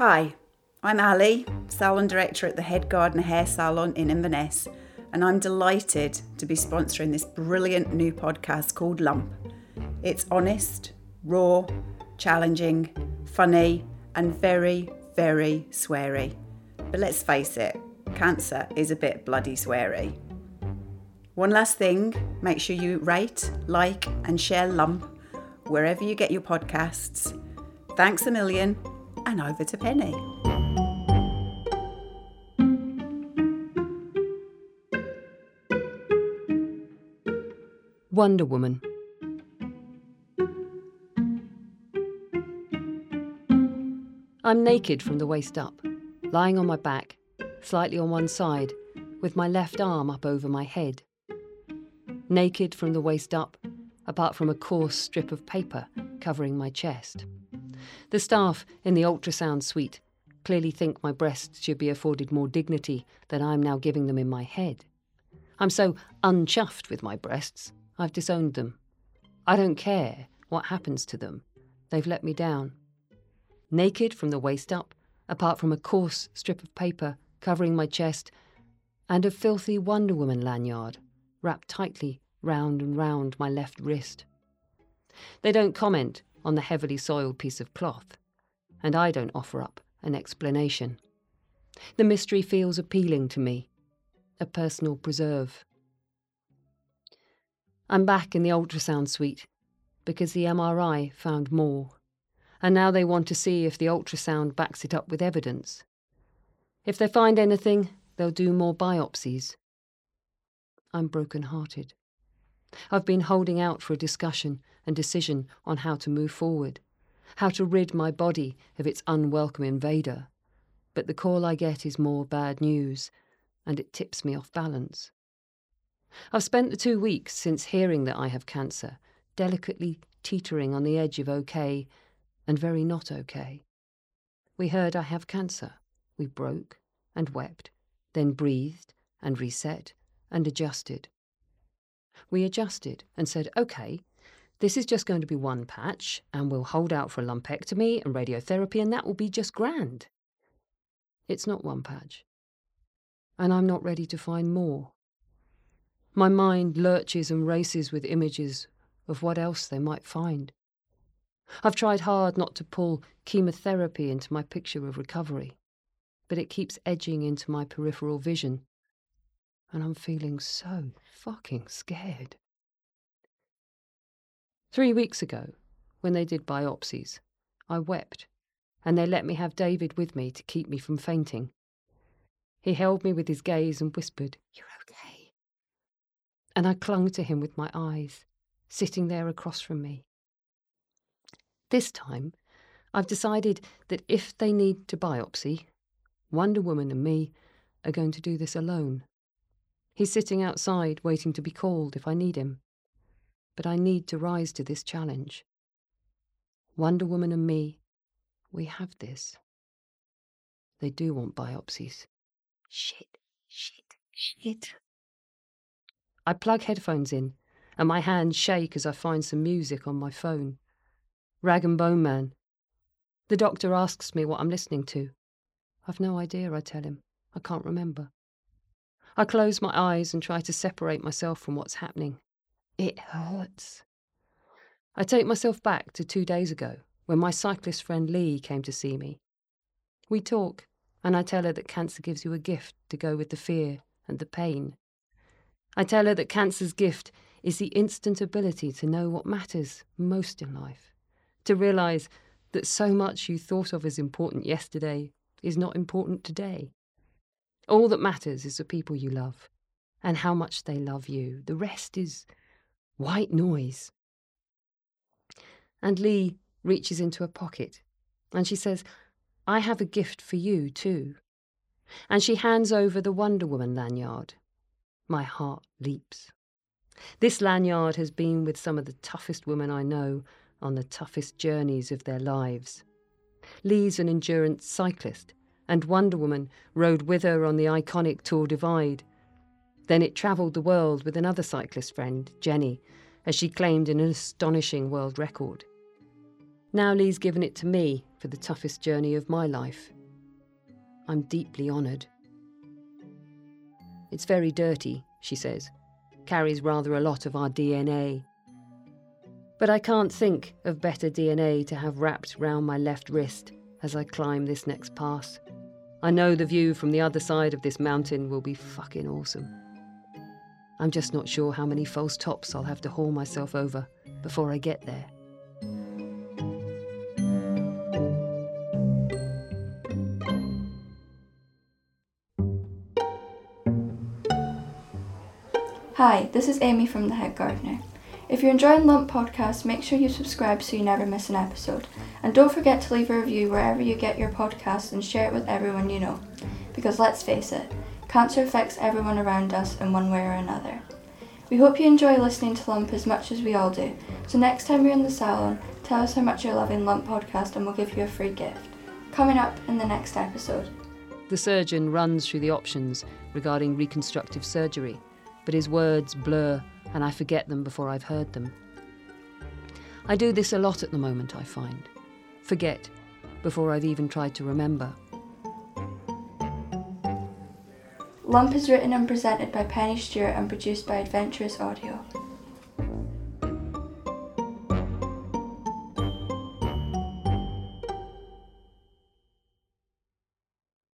Hi, I'm Ali, salon director at the Head Gardener Hair Salon in Inverness, and I'm delighted to be sponsoring this brilliant new podcast called Lump. It's honest, raw, challenging, funny, and very, very sweary. But let's face it, cancer is a bit bloody sweary. One last thing make sure you rate, like, and share Lump wherever you get your podcasts. Thanks a million, and over to Pennie. Wonder Woman. I'm naked from the waist up, lying on my back, slightly on one side, with my left arm up over my head. Naked from the waist up, apart from a coarse strip of paper covering my chest. The staff in the ultrasound suite clearly think my breasts should be afforded more dignity than I'm now giving them in my head. I'm so unchuffed with my breasts, I've disowned them. I don't care what happens to them. They've let me down. Naked from the waist up, apart from a coarse strip of paper covering my chest and a filthy Wonder Woman lanyard wrapped tightly round and round my left wrist. They don't comment on the heavily soiled piece of cloth, and I don't offer up an explanation. The mystery feels appealing to me, a personal preserve. I'm back in the ultrasound suite because the MRI found more, and now they want to see if the ultrasound backs it up with evidence. If they find anything, they'll do more biopsies. I'm broken hearted. I've been holding out for a discussion and decision on how to move forward, how to rid my body of its unwelcome invader. But the call I get is more bad news, and it tips me off balance. I've spent the two weeks since hearing that I have cancer, delicately teetering on the edge of okay and very not okay. We heard I have cancer. We broke and wept, then breathed and reset and adjusted. We adjusted and said, OK, this is just going to be one patch, and we'll hold out for a lumpectomy and radiotherapy, and that will be just grand. It's not one patch. And I'm not ready to find more. My mind lurches and races with images of what else they might find. I've tried hard not to pull chemotherapy into my picture of recovery, but it keeps edging into my peripheral vision, and I'm feeling so fucking scared. Three weeks ago, when they did biopsies, I wept, and they let me have David with me to keep me from fainting. He held me with his gaze and whispered, You're okay. And I clung to him with my eyes, sitting there across from me. This time, I've decided that if they need to biopsy, Wonder Woman and me are going to do this alone. He's sitting outside waiting to be called if I need him but I need to rise to this challenge. Wonder Woman and me, we have this. They do want biopsies. Shit, shit, shit. I plug headphones in, and my hands shake as I find some music on my phone. Rag and Bone Man. The doctor asks me what I'm listening to. I've no idea, I tell him. I can't remember. I close my eyes and try to separate myself from what's happening. It hurts. I take myself back to two days ago when my cyclist friend Lee came to see me. We talk, and I tell her that cancer gives you a gift to go with the fear and the pain. I tell her that cancer's gift is the instant ability to know what matters most in life, to realise that so much you thought of as important yesterday is not important today. All that matters is the people you love and how much they love you. The rest is White noise. And Lee reaches into a pocket and she says, I have a gift for you too. And she hands over the Wonder Woman lanyard. My heart leaps. This lanyard has been with some of the toughest women I know on the toughest journeys of their lives. Lee's an endurance cyclist, and Wonder Woman rode with her on the iconic Tour Divide. Then it travelled the world with another cyclist friend, Jenny, as she claimed an astonishing world record. Now Lee's given it to me for the toughest journey of my life. I'm deeply honoured. It's very dirty, she says. Carries rather a lot of our DNA. But I can't think of better DNA to have wrapped round my left wrist as I climb this next pass. I know the view from the other side of this mountain will be fucking awesome. I'm just not sure how many false tops I'll have to haul myself over before I get there. Hi, this is Amy from The Head Gardener. If you're enjoying Lump Podcast, make sure you subscribe so you never miss an episode. And don't forget to leave a review wherever you get your podcast and share it with everyone you know. Because let's face it, cancer affects everyone around us in one way or another. We hope you enjoy listening to Lump as much as we all do. So next time you're in the salon, tell us how much you're loving Lump Podcast and we'll give you a free gift. Coming up in the next episode. The surgeon runs through the options regarding reconstructive surgery, but his words blur and I forget them before I've heard them. I do this a lot at the moment, I find. Forget before I've even tried to remember. Lump is written and presented by Pennie Stuart and produced by Adventurous Audio.